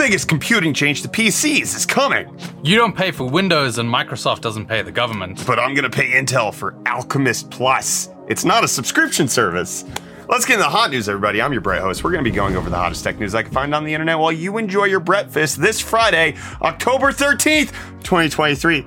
biggest computing change to PCs is coming. You don't pay for Windows and Microsoft doesn't pay the government. But I'm gonna pay Intel for Alchemist Plus. It's not a subscription service. Let's get into the hot news, everybody. I'm your Brett host. We're going to be going over the hottest tech news I can find on the internet while you enjoy your breakfast this Friday, October 13th, 2023.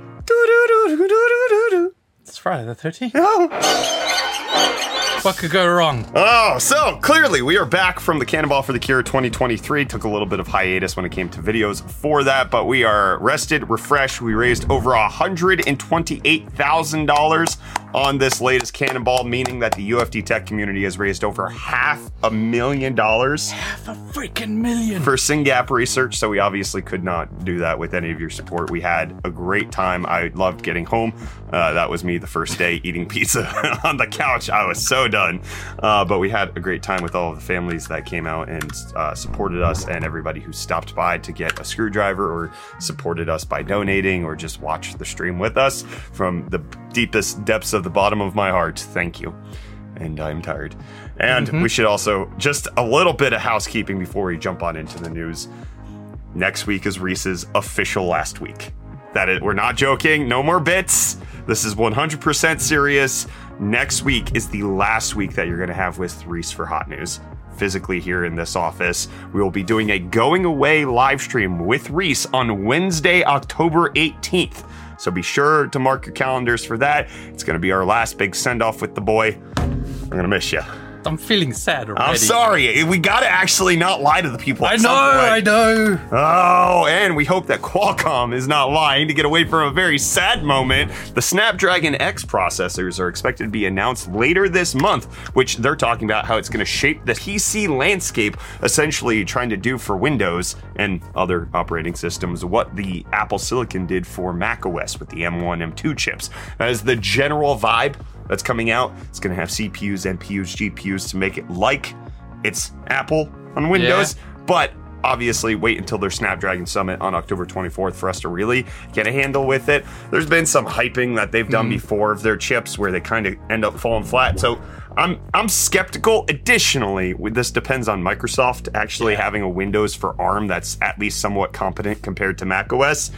It's Friday the 13th. Oh. What could go wrong? Oh, so clearly we are back from the Cannonball for the Cure 2023. Took a little bit of hiatus when it came to videos for that, but we are rested, refreshed. We raised over $128,000 on this latest Cannonball, meaning that the UFD tech community has raised over half a million dollars Half a freaking million. for SYNGAP research. So we obviously could not do that with any of your support. We had a great time. I loved getting home. Uh, that was me the first day eating pizza on the couch. I was so done. Uh, but we had a great time with all of the families that came out and uh, supported us and everybody who stopped by to get a screwdriver or supported us by donating or just watched the stream with us from the deepest depths of the bottom of my heart. Thank you. And I'm tired. And we should also just a little bit of housekeeping before we jump on into the news. Next week is Reese's official last week. That is, we're not joking. No more bits. This is 100% serious. Next week is the last week that you're going to have with Reese for Hot News. Physically here in this office, we will be doing a going away live stream with Reese on Wednesday, October 18th. So be sure to mark your calendars for that. It's going to be our last big send off with the boy. I'm going to miss you. I'm feeling sad already. I'm sorry. We got to actually not lie to the people. I know. I know. Oh, and we hope that Qualcomm is not lying to get away from a very sad moment. The Snapdragon X processors are expected to be announced later this month, which they're talking about how it's going to shape the PC landscape, essentially trying to do for Windows and other operating systems what the Apple Silicon did for macOS with the M1, M2 chips. As the general vibe that's coming out, it's going to have CPUs, NPUs, GPUs to make it like it's Apple on Windows, but obviously wait until their Snapdragon Summit on October 24th for us to really get a handle with it. There's been some hyping that they've done hmm. before of their chips where they kind of end up falling flat. So I'm I'm skeptical. Additionally, this depends on Microsoft actually having a Windows for ARM that's at least somewhat competent compared to macOS.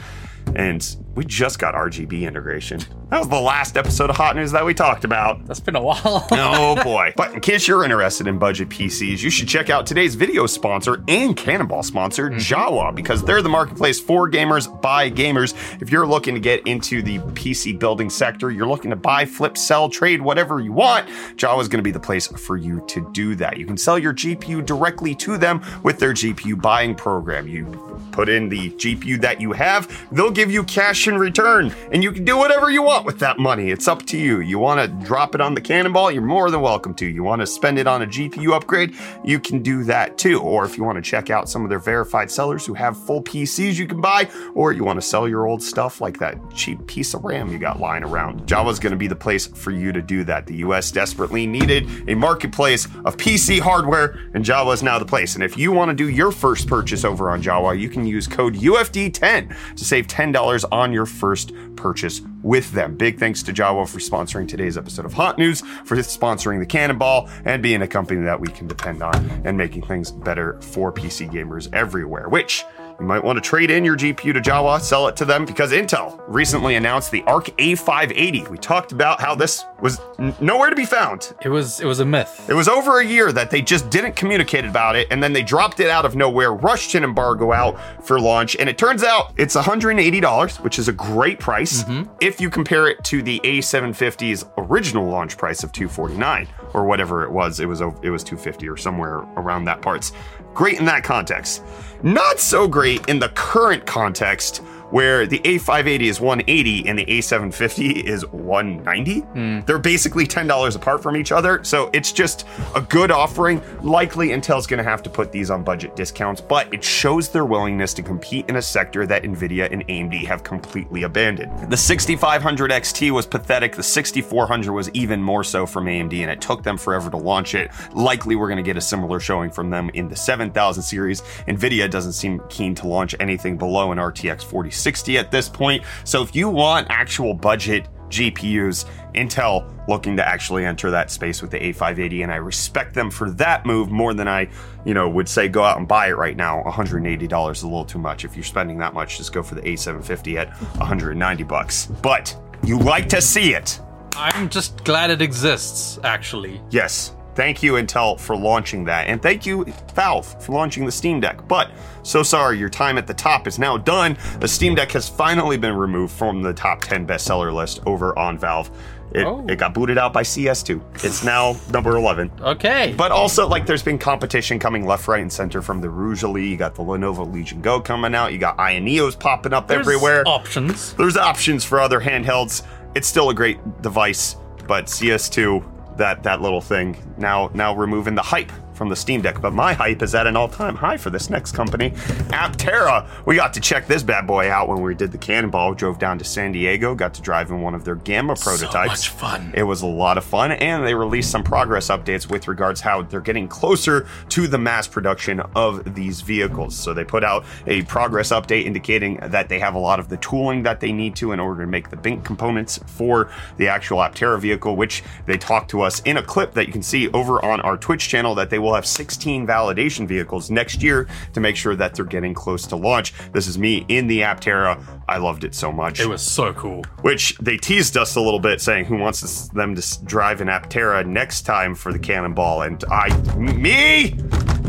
And we just got RGB integration. That was the last episode of Hot News that we talked about. That's been a while. Oh boy. But in case you're interested in budget PCs, you should check out today's video sponsor and Cannonball sponsor, mm-hmm. Jawa, because they're the marketplace for gamers by gamers. If you're looking to get into the PC building sector, you're looking to buy, flip, sell, trade, whatever you want, Jawa is going to be the place for you to do that. You can sell your GPU directly to them with their GPU buying program. You put in the GPU that you have, they'll give you cash in return, and you can do whatever you want with that money. It's up to you. You want to drop it on the cannonball, you're more than welcome to. You want to spend it on a GPU upgrade, you can do that too. Or if you want to check out some of their verified sellers who have full PCs you can buy, or you want to sell your old stuff like that cheap piece of RAM you got lying around, Jawa's going to be the place for you to do that. The US desperately needed a marketplace of PC hardware, and Jawa is now the place. And if you want to do your first purchase over on Jawa, you can use code UFD10 to save $10 on your first purchase with them. Big thanks to Jawa for sponsoring today's episode of Hot News, for sponsoring the Cannonball, and being a company that we can depend on and making things better for PC gamers everywhere, which you might want to trade in your GPU to Jawa, sell it to them because Intel recently announced the Arc A580. We talked about how this was n- nowhere to be found. It was it was a myth. It was over a year that they just didn't communicate about it, and then they dropped it out of nowhere, rushed an embargo out for launch, and it turns out it's $180, which is a great price mm-hmm. if you compare it to the A750's original launch price of 249 or whatever it was. It was it was 250 or somewhere around that parts. Great in that context. Not so great in the current context where the A580 is 180 and the A750 is 190. Hmm. They're basically $10 apart from each other, so it's just a good offering. Likely Intel's going to have to put these on budget discounts, but it shows their willingness to compete in a sector that Nvidia and AMD have completely abandoned. The 6500 XT was pathetic, the 6400 was even more so from AMD, and it took them forever to launch it. Likely we're going to get a similar showing from them in the 7000 series. Nvidia doesn't seem keen to launch anything below an RTX 4060 at this point, so if you want actual budget GPUs. Intel looking to actually enter that space with the A580, and I respect them for that move more than I, you know, would say go out and buy it right now. $180 is a little too much. If you're spending that much, just go for the A750 at 190 bucks. But you like to see it. I'm just glad it exists, actually. Yes. Thank you, Intel, for launching that. And thank you, Valve, for launching the Steam Deck. But so sorry, your time at the top is now done. The Steam Deck has finally been removed from the top 10 bestseller list over on Valve. It, Oh. it got booted out by CS2. It's now number 11. Okay. But also, like, there's been competition coming left, right, and center from the ROG Ally. You got the Lenovo Legion Go coming out. You got Ayaneos popping up everywhere. There's everywhere. options. There's options for other handhelds. It's still a great device, but CS2, that that little thing, now now removing the hype from the Steam Deck. But my hype is at an all-time high for this next company, Aptera. We got to check this bad boy out when we did the Cannonball. Drove down to San Diego, got to drive in one of their Gamma prototypes. So much fun. It was a lot of fun, and they released some progress updates with regards how they're getting closer to the mass production of these vehicles. So they put out a progress update indicating that they have a lot of the tooling that they need to in order to make the Bink components for the actual Aptera vehicle, which they talked to us in a clip that you can see over on our Twitch channel that they will have 16 validation vehicles next year to make sure that they're getting close to launch. This is me in the Aptera. I loved it so much It was so cool. which they teased us a little bit, saying who wants them to drive an Aptera next time for the Cannonball, and I, me,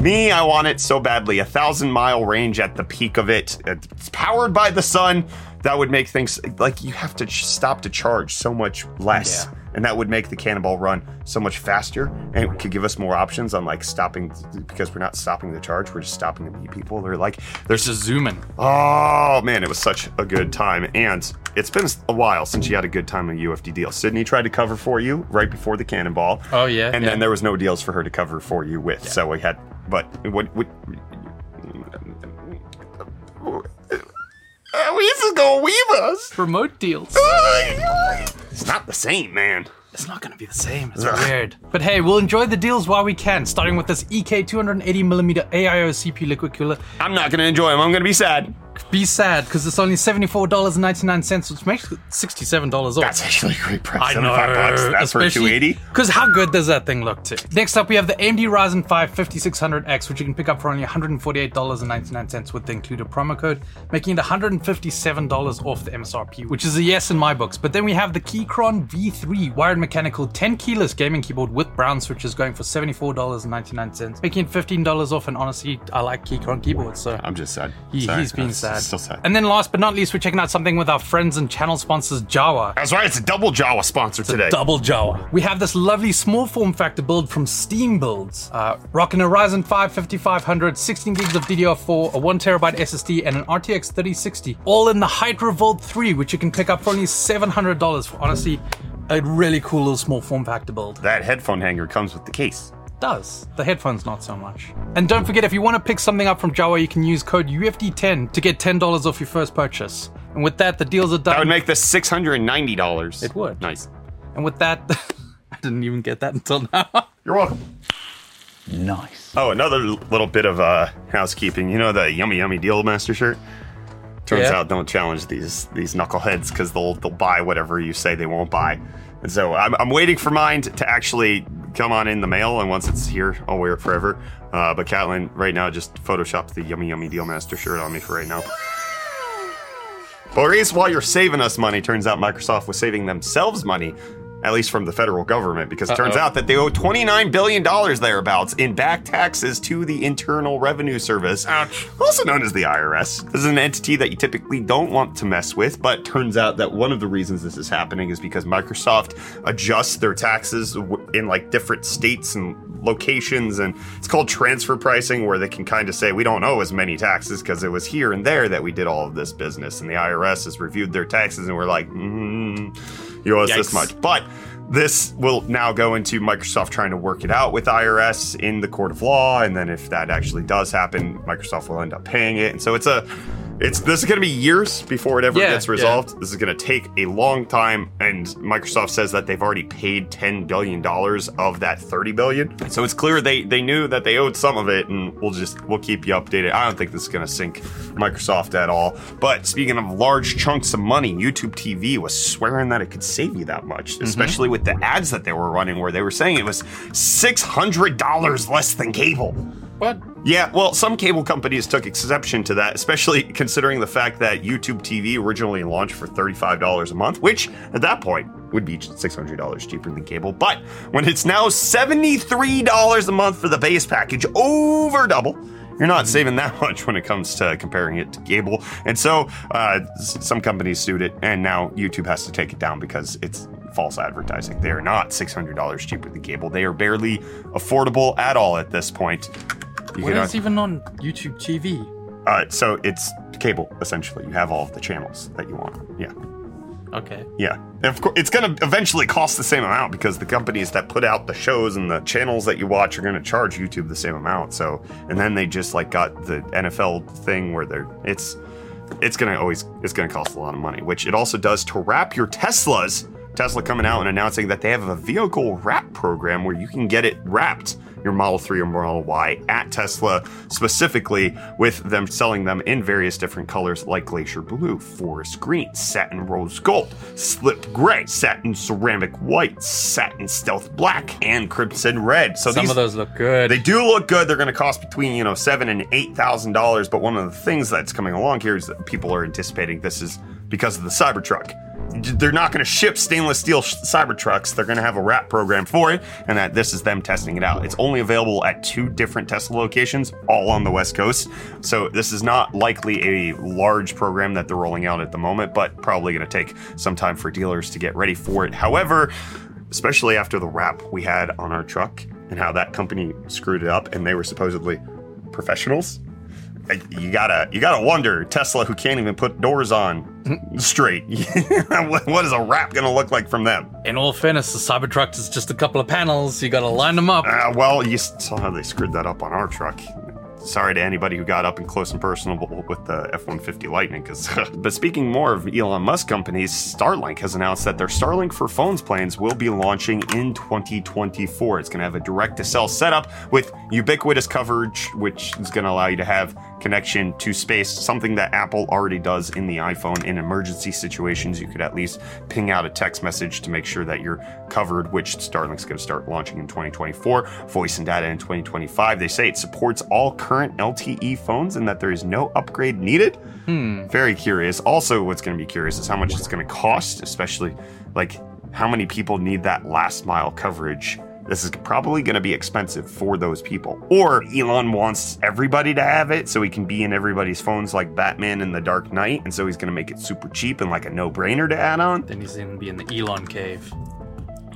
me, I want it so badly. A thousand mile range at the peak of it. It's powered by the sun. That would make things like you have to ch- stop to charge so much less. Yeah. And that would make the cannonball run so much faster and it could give us more options on like stopping because we're not stopping the charge, we're just stopping to meet people. They're like, they're Just zooming. Oh man, it was such a good time, and it's been a while since you had a good time in a UFD deal. Sydney tried to cover for you right before the Cannonball. Oh, yeah, and yeah. then there was no deals for her to cover for you with. So we had, but what? what uh, we used to go weave us. Remote deals. It's not the same, man. It's not going to be the same. It's weird. But hey, we'll enjoy the deals while we can, starting with this EK 280mm AIO CPU liquid cooler. I'm not gonna enjoy them. I'm gonna be sad. Be sad because it's only $74.99, which makes it $67 off. That's actually a great price. I know. 75 bucks. That's for 280. Because how good does that thing look to? Next up, we have the AMD Ryzen 5 5600X, which you can pick up for only $148.99 with the included promo code, making it $157 off the MSRP, which is a yes in my books. But then we have the Keychron V3 wired mechanical 10 keyless gaming keyboard with brown switches going for $74.99, making it $15 off. And honestly, I like Keychron keyboards, so. I'm just sad. He, Sorry. he's been I'm sad. Still sad. And then last but not least, we're checking out something with our friends and channel sponsors, Jawa. That's right. It's a double Jawa sponsor today. Double Jawa. We have this lovely small form factor build from Steam Builds. Uh, rocking a Ryzen 5 5500, 16 gigs of DDR4, a 1 terabyte SSD, and an RTX 3060. All in the Hydra Vault 3, which you can pick up for only $700 for honestly a really cool little small form factor build. that headphone hanger comes with the case. Does. The headphones, not so much. And don't forget, if you want to pick something up from Jawa, you can use code UFD10 to get $10 off your first purchase. And with that, the deals are done. That would make this six hundred and ninety dollars. It would. Nice. and with that, I didn't even get that until now. You're welcome. Nice. Oh, another little bit of uh, housekeeping. You know the yummy yummy deal master shirt. Turns Yeah. out, don't challenge these these knuckleheads because they'll they'll buy whatever you say they won't buy. And so I'm, I'm waiting for mine to, to actually come on in the mail, and once it's here, I'll wear it forever. Uh, but Catlin, right now, just photoshopped the yummy yummy deal master shirt on me for right now. Boris, while you're saving us money, turns out Microsoft was saving themselves money, at least from the federal government, because it turns Uh-oh. out that they owe $29 billion thereabouts in back taxes to the Internal Revenue Service, Ouch. also known as the IRS. This is an entity that you typically don't want to mess with, but turns out that one of the reasons this is happening is because Microsoft adjusts their taxes in like different states and locations and it's called transfer pricing where they can kind of say we don't owe as many taxes because it was here and there that we did all of this business and the IRS has reviewed their taxes and we're like mm, you owe us this much. But this will now go into Microsoft trying to work it out with IRS in the court of law. And then if that actually does happen Microsoft will end up paying it. And so it's a It's this is going to be years before it ever Yeah, gets yeah. resolved. This is going to take a long time, and Microsoft says that they've already paid ten billion dollars of that thirty billion. So it's clear they they knew that they owed some of it, and we'll just we'll keep you updated. I don't think this is going to sink Microsoft at all. But speaking of large chunks of money, YouTube TV was swearing that it could save you that much, Mm-hmm. especially with the ads that they were running, where they were saying it was six hundred dollars less than cable. Yeah, well, some cable companies took exception to that, especially considering the fact that YouTube TV originally launched for $35 a month, which at that point would be $600 cheaper than cable. But when it's now $73 a month for the base package, over double, you're not saving that much when it comes to comparing it to cable. And so uh, some companies sued it, and now YouTube has to take it down because it's false advertising. They are not $600 cheaper than cable. They are barely affordable at all at this point. You What can, is even on YouTube TV? uh, so it's cable essentially. You have all of the channels that you want. Yeah, Okay. yeah. And of course, it's going to eventually cost the same amount because the companies that put out the shows and the channels that you watch are going to charge YouTube the same amount. So, and then they just like got the NFL thing where they're it's it's going to always it's going to cost a lot of money, which it also does to wrap your Teslas. Tesla coming out and announcing that they have a vehicle wrap program where you can get it wrapped your Model 3 or Model Y at Tesla, specifically with them selling them in various different colors like glacier blue, forest green, satin rose gold, slip gray, satin ceramic white, satin stealth black, and crimson red. So Some these of those look good. they do look good. They're going to cost between you know seven and eight thousand dollars. But one of the things that's coming along here is that people are anticipating this is because of the Cybertruck. They're not going to ship stainless steel Cybertrucks. They're going to have a wrap program for it, and that this is them testing it out. It's only available at two different Tesla locations, all on the West Coast. So this is not likely a large program that they're rolling out at the moment, but probably going to take some time for dealers to get ready for it. However, especially after the wrap we had on our truck and how that company screwed it up and they were supposedly professionals you gotta you gotta wonder tesla who can't even put doors on straight what is a wrap gonna look like from them In all fairness, the Cybertruck is just a couple of panels. You gotta line them up. uh, well you saw how they screwed that up on our truck sorry to anybody who got up and close and personal with the F-150 Lightning. Because, but speaking more of Elon Musk companies, Starlink has announced that their Starlink for phones plans will be launching in 2024. It's going to have a direct-to-cell setup with ubiquitous coverage, which is going to allow you to have connection to space, something that Apple already does in the iPhone. In emergency situations, you could at least ping out a text message to make sure that you're covered, which Starlink's going to start launching in 2024. Voice and data in 2025. They say it supports all current LTE phones and that there is no upgrade needed. Hmm. Very curious. Also, what's going to be curious is how much it's going to cost, especially like how many people need that last mile coverage. This is probably going to be expensive for those people. Or Elon wants everybody to have it so he can be in everybody's phones like Batman in the Dark Knight. And so he's going to make it super cheap and like a no brainer to add on. Then he's gonna be in the Elon cave,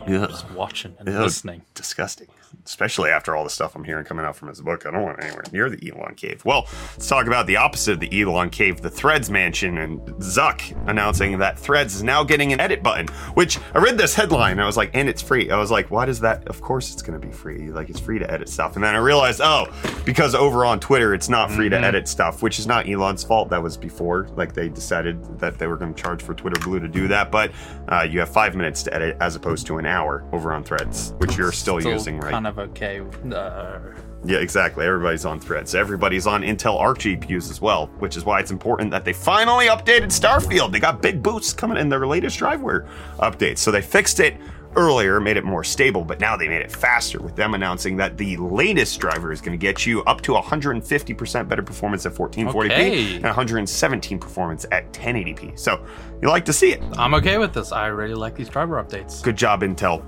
Ugh. just watching and Ugh. listening. disgusting. Especially after all the stuff I'm hearing coming out from his book. I don't want anywhere near the Elon Cave. Well, let's talk about the opposite of the Elon Cave, the Threads Mansion, and Zuck announcing that Threads is now getting an edit button. Which I read this headline and I was like, and it's free. I was like, why does that? Of course it's going to be free. Like, it's free to edit stuff. And then I realized, oh, because over on Twitter, it's not free to edit stuff, which is not Elon's fault. That was before. Like, they decided that they were going to charge for Twitter Blue to do that. But uh, you have five minutes to edit as opposed to an hour over on Threads, which you're still, Still using, right? Kind of okay. Uh, Yeah, exactly. Everybody's on Threads. Everybody's on Intel Arc GPUs as well, which is why it's important that they finally updated Starfield. They got big boosts coming in their latest driveware updates. So they fixed it earlier, made it more stable, but now they made it faster with them announcing that the latest driver is going to get you up to 150% better performance at 1440p Okay. and 117 performance at 1080p. So you like to see it. I'm okay with this. I really like these driver updates. Good job, Intel.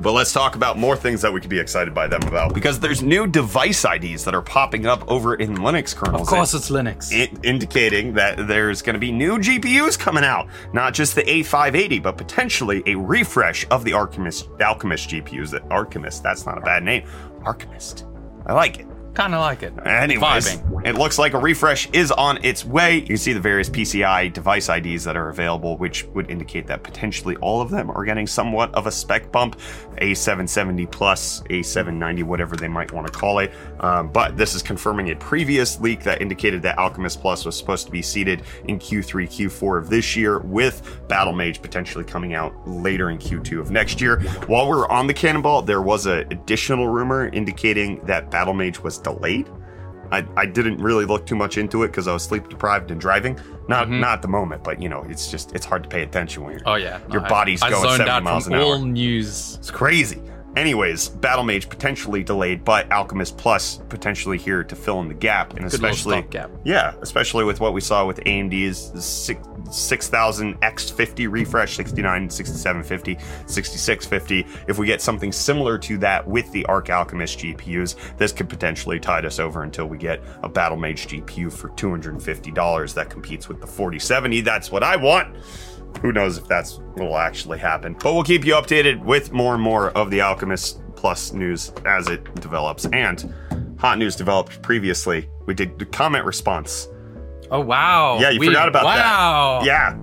But let's talk about more things that we could be excited by them about because there's new device IDs that are popping up over in Linux kernels. Of course, it's Linux. in- indicating that there's going to be new GPUs coming out, not just the A580, but potentially a refresh of the Alchemist Alchemist GPUs. That Alchemist, that's not a bad name. Alchemist, I like it. Kind of like it. Anyways, Vibing. it looks like a refresh is on its way. You can see the various PCI device IDs that are available, which would indicate that potentially all of them are getting somewhat of a spec bump. A770 plus, A790, whatever they might want to call it. Um, but this is confirming a previous leak that indicated that Alchemist Plus was supposed to be seated in Q3, Q4 of this year, with Battlemage potentially coming out later in Q2 of next year. While we're on the Cannonball, there was an additional rumor indicating that Battlemage was delayed. I, I didn't really look too much into it because I was sleep deprived and driving. Not mm-hmm. not at the moment, but you know, it's just it's hard to pay attention when you're, Oh yeah, your No, I- body's I, going zoned 70 out miles from an all hour. news. It's crazy. Anyways, Battlemage potentially delayed, but Alchemist Plus potentially here to fill in the gap, and Good especially stopgap. yeah, especially with what we saw with AMD's six- 6000 X50 refresh, 69, 6750, 6650. If we get something similar to that with the Arc Alchemist GPUs, this could potentially tide us over until we get a Battlemage GPU for $250 that competes with the 4070. That's what I want. Who knows if that's will actually happen. But we'll keep you updated with more and more of the Alchemist Plus news as it develops. And hot news developed previously. We did the comment response. Oh wow. Yeah, you We- forgot about wow. that. Wow. Yeah.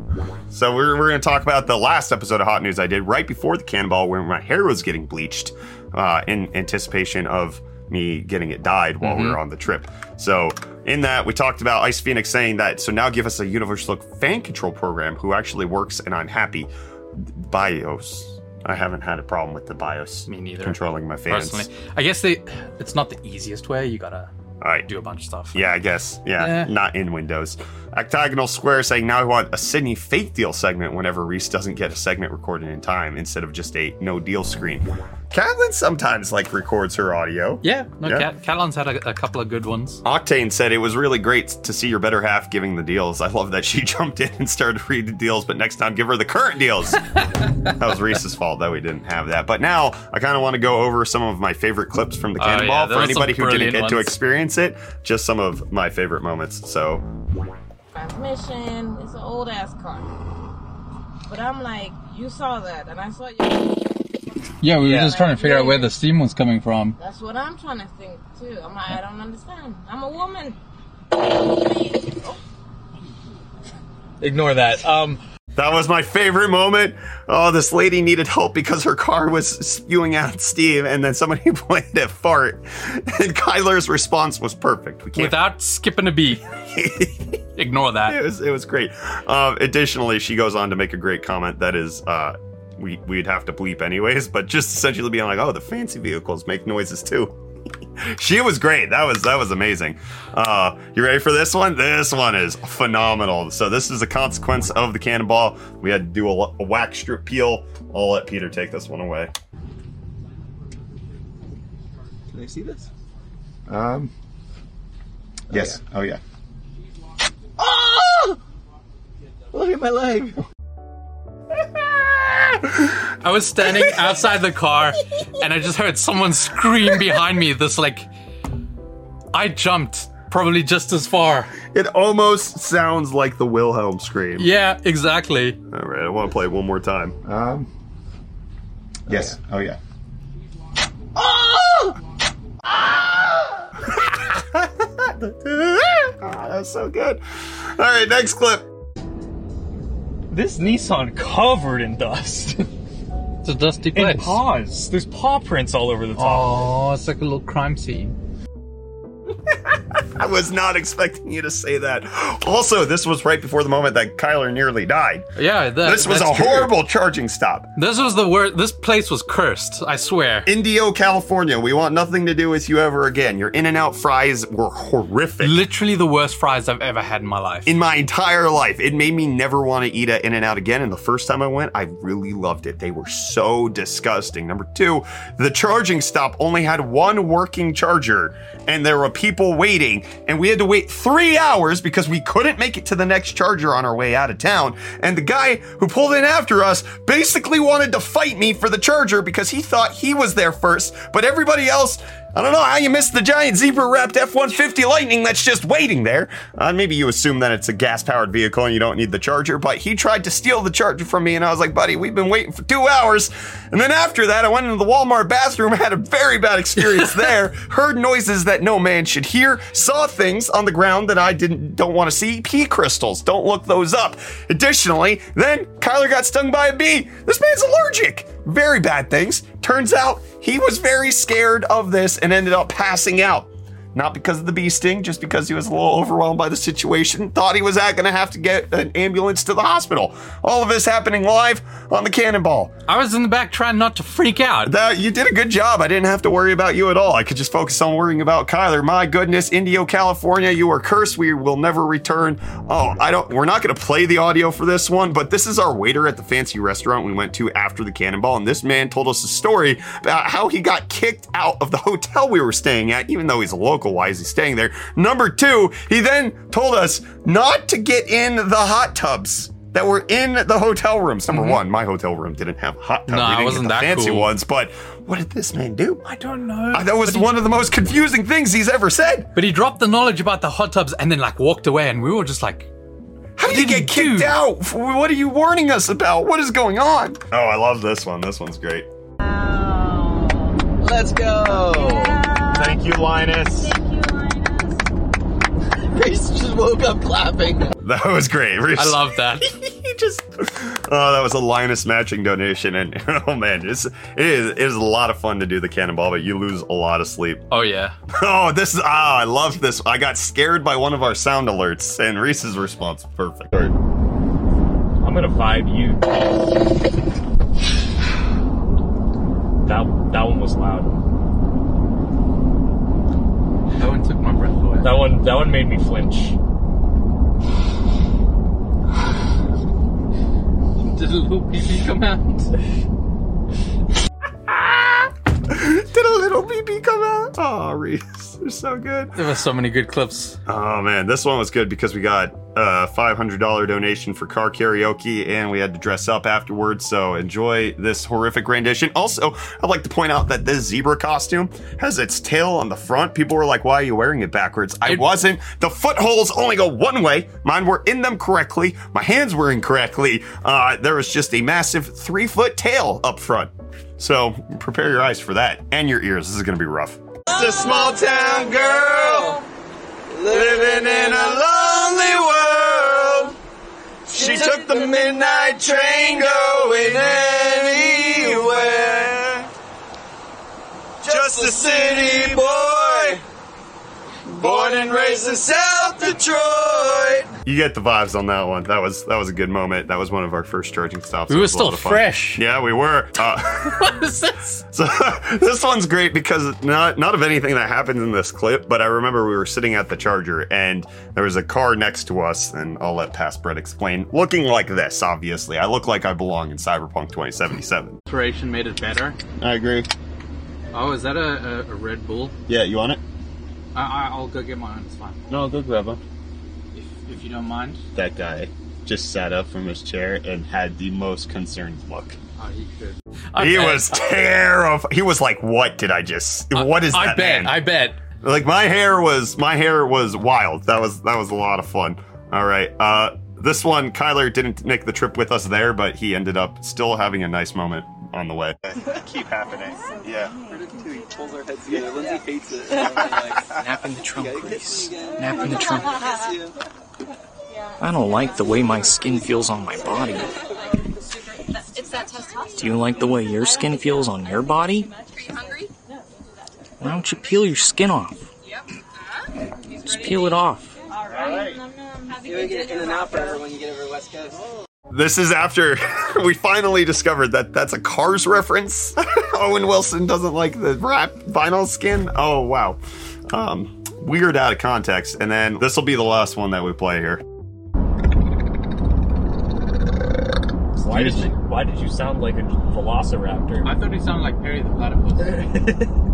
So we're, we're going to talk about the last episode of Hot News I did right before the cannonball where my hair was getting bleached uh, in anticipation of me getting it dyed while we mm-hmm. were on the trip. So in that, we talked about Ice Phoenix saying that, so now give us a Universal fan control program who actually works and I'm happy. BIOS. I haven't had a problem with the BIOS. Me neither. Controlling my fans. Personally, I guess they. It's not the easiest way. You gotta All right. do a bunch of stuff. Yeah, I guess. Yeah, Yeah. not in Windows. Octagonal Square saying now I want a Sydney fake deal segment whenever Reese doesn't get a segment recorded in time instead of just a no deal screen. Kathleen sometimes like records her audio. Yeah. No, Yeah. Cat, Catalan's had a, a couple of good ones. Octane said it was really great to see your better half giving the deals. I love that she jumped in and started reading the deals, but next time give her the current deals. that was Reese's fault that we didn't have that. But now I kind of want to go over some of my favorite clips from the Oh, yeah, Cannonball for anybody who didn't brilliant get to experience it. Just some of my favorite moments. So transmission. It's an old ass car. But I'm like, you saw that, and I saw you. Yeah, we were just trying to figure out where the steam was coming from. That's what I'm trying to think too. I'm like, I don't understand. I'm a woman. Ignore that. Um, That was my favorite moment. Oh, this lady needed help because her car was spewing out steam, and then somebody pointed at fart, and Kyler's response was perfect. We can't. Without skipping a beat. Ignore it that. was it was great. Um, additionally, she goes on to make a great comment that is. Uh, we, we'd have to bleep anyways, but just essentially being like, oh, the fancy vehicles make noises too. she was great. That was that was amazing. Uh, you ready for this one? This one is phenomenal. So this is a consequence of the cannonball. We had to do a, a wax strip peel. I'll let Peter take this one away. can they see this? Um. Yes. Oh yeah. Oh! Look at my leg. I was standing outside the car and I just heard someone scream behind me. This like, I jumped probably just as far. It almost sounds like the Wilhelm scream. Yeah, exactly. All right. I want to play it one more time. Um. Yes. Oh yeah. oh, that was so good. All right, next clip. This Nissan covered in dust It's a dusty and place. paws. There's paw prints all over the top. Oh, it's like a little crime scene. I was not expecting you to say that. Also, this was right before the moment that Kyler nearly died. Yeah, that, This was a true. horrible charging stop. This was the worst. This place was cursed. I swear. Indio, California. We want nothing to do with you ever again. Your In and Out fries were horrific. Literally the worst fries I've ever had in my life. in my entire life. It made me never want to eat at In and Out again. And the first time I went, I really loved it. They were so disgusting. Number two, the charging stop only had one working charger, and there were people waiting, and we had to wait three hours because we couldn't make it to the next charger on our way out of town. And the guy who pulled in after us basically wanted to fight me for the charger because he thought he was there first, but everybody else I don't know how you missed the giant zebra wrapped F 150 Lightning that's just waiting there. Uh, maybe you assume that it's a gas powered vehicle and you don't need the charger, but he tried to steal the charger from me, and I was like, buddy, we've been waiting for two hours. And then after that, I went into the Walmart bathroom, had a very bad experience there, heard noises that no man should hear, saw things on the ground that I didn't don't want to see, pea crystals. Don't look those up. Additionally, then Kyler got stung by a bee. This man's allergic. Very bad things. Turns out he was very scared of this and ended up passing out. Not because of the bee sting, just because he was a little overwhelmed by the situation. Thought he was going to have to get an ambulance to the hospital. All of this happening live on the Cannonball. I was in the back trying not to freak out. You did a good job. I didn't have to worry about you at all. I could just focus on worrying about Kyler. My goodness, Indio, California, you are cursed. We will never return. Oh, I don't. We're not going to play the audio for this one, but this is our waiter at the fancy restaurant we went to after the Cannonball, and this man told us a story about how he got kicked out of the hotel we were staying at, even though he's a local. Why is he staying there? Number two, he then told us not to get in the hot tubs that were in the hotel rooms. Number one, my hotel room didn't have a hot tub. Nah, we it didn't wasn't get the that fancy cool. ones, but what did this man do? I don't know. Uh, That was one of the most confusing things he's ever said. But he dropped the knowledge about the hot tubs and then like walked away, and we were just like, How did you he get kicked do? out? What are you warning us about? What is going on? Oh, I love this one. This one's great. Let's go. Thank you, Linus. Thank you, Linus. Grace just woke up clapping. That was great. I love that. he just oh that was a linus matching donation and oh man it's, it is it is a lot of fun to do the cannonball but you lose a lot of sleep oh yeah. oh this is ah i love this i got scared by one of our sound alerts and reese's response perfect I'm gonna vibe you. That that one was loud. That one took my breath away. That one that one made me flinch. Did a little pee pee come out? did a little bb come out oh reese they're so good There were so many good clips. oh man this one was good because we got a $500 donation for car karaoke and we had to dress up afterwards so enjoy this horrific rendition. Also i'd like to point out that this zebra costume has its tail on the front. People were like why are you wearing it backwards? I It- wasn't. The footholes only go one way. Mine were in them correctly. My hands were incorrectly. Uh, there was just a massive three foot tail up front. So prepare your eyes for that and your ears. This is gonna be rough. It's a small town girl living in a lonely world. She took the midnight train going anywhere. Just a city boy, born and raised in South Detroit. You get the vibes on that one. That was that was a good moment. That was one of our first charging stops. We were was a lot still of fresh. Yeah, we were. Uh, What is this? so this one's great because not not of anything that happens in this clip, but I remember we were sitting at the charger and there was a car next to us, and I'll let past Brett explain. Looking like this, obviously, I look like I belong in Cyberpunk 2077. Inspiration made it better. I agree. Oh, is that a, a, a Red Bull? Yeah, you want it? I, I, I'll go get mine. It's fine. No, go grab one. If, if you don't mind. That guy just sat up from his chair and had the most concerned look. Oh, he could. I he bet. was terrified. He was like, "What did I just? What is I that?" I bet. man?" I bet. like my hair was my hair was wild that was that was a lot of fun all right uh this one kyler didn't make the trip with us there but he ended up still having a nice moment on the way keep happening yeah He pulls our heads together. Lindsay hates it. Nap in the trunk, Grace. Nap in the trunk. I don't like the way my skin feels on my body. It's that testosterone. Do you like the way your skin feels on your body? Are you hungry? Why don't you peel your skin off? Yep. Just peel it off. All right. Nom, nom. Have a good get in and out forever when you get over to West Coast. This is after we finally discovered that that's a cars reference. Owen wilson doesn't like the wrap vinyl skin. Oh wow. Um weird out of context. And then this will be the last one that we play here. Why did you Why did you sound like a Velociraptor? I thought he sounded like Perry the Platypus.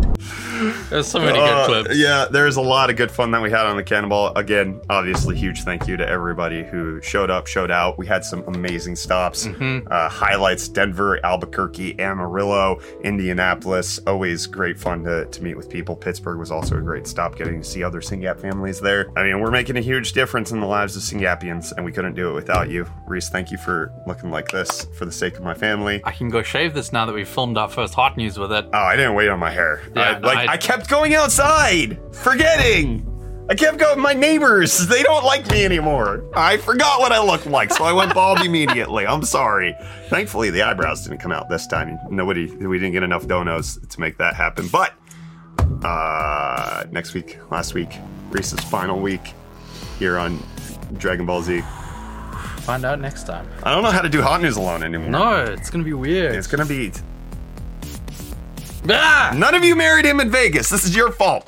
There's so many Uh, good clips. Yeah, there's a lot of good fun that we had on the Cannonball. Again, obviously, huge thank you to everybody who showed up, showed out. We had some amazing stops. Mm-hmm. Uh, highlights Denver, Albuquerque, Amarillo, Indianapolis. Always great fun to, to meet with people. Pittsburgh was also a great stop, getting to see other SYNGAP families there. I mean, we're making a huge difference in the lives of Singapians, and we couldn't do it without you. Reese, thank you for looking like this for the sake of my family. I can go shave this now that we've filmed our first hot news with it. Oh, I didn't wait on my hair. Yeah, I, no, like I- I, kept going outside, forgetting. I kept going. My neighbors, they don't like me anymore. I forgot what I looked like, so I went bald immediately. I'm sorry. Thankfully, the eyebrows didn't come out this time. Nobody, we didn't get enough donos to make that happen. But uh, next week, last week, Reese's final week here on Dragon Ball Z. Find out next time. I don't know how to do hot news alone anymore. No, it's gonna be weird. It's gonna be. Ah! None of you married him in Vegas. This is your fault.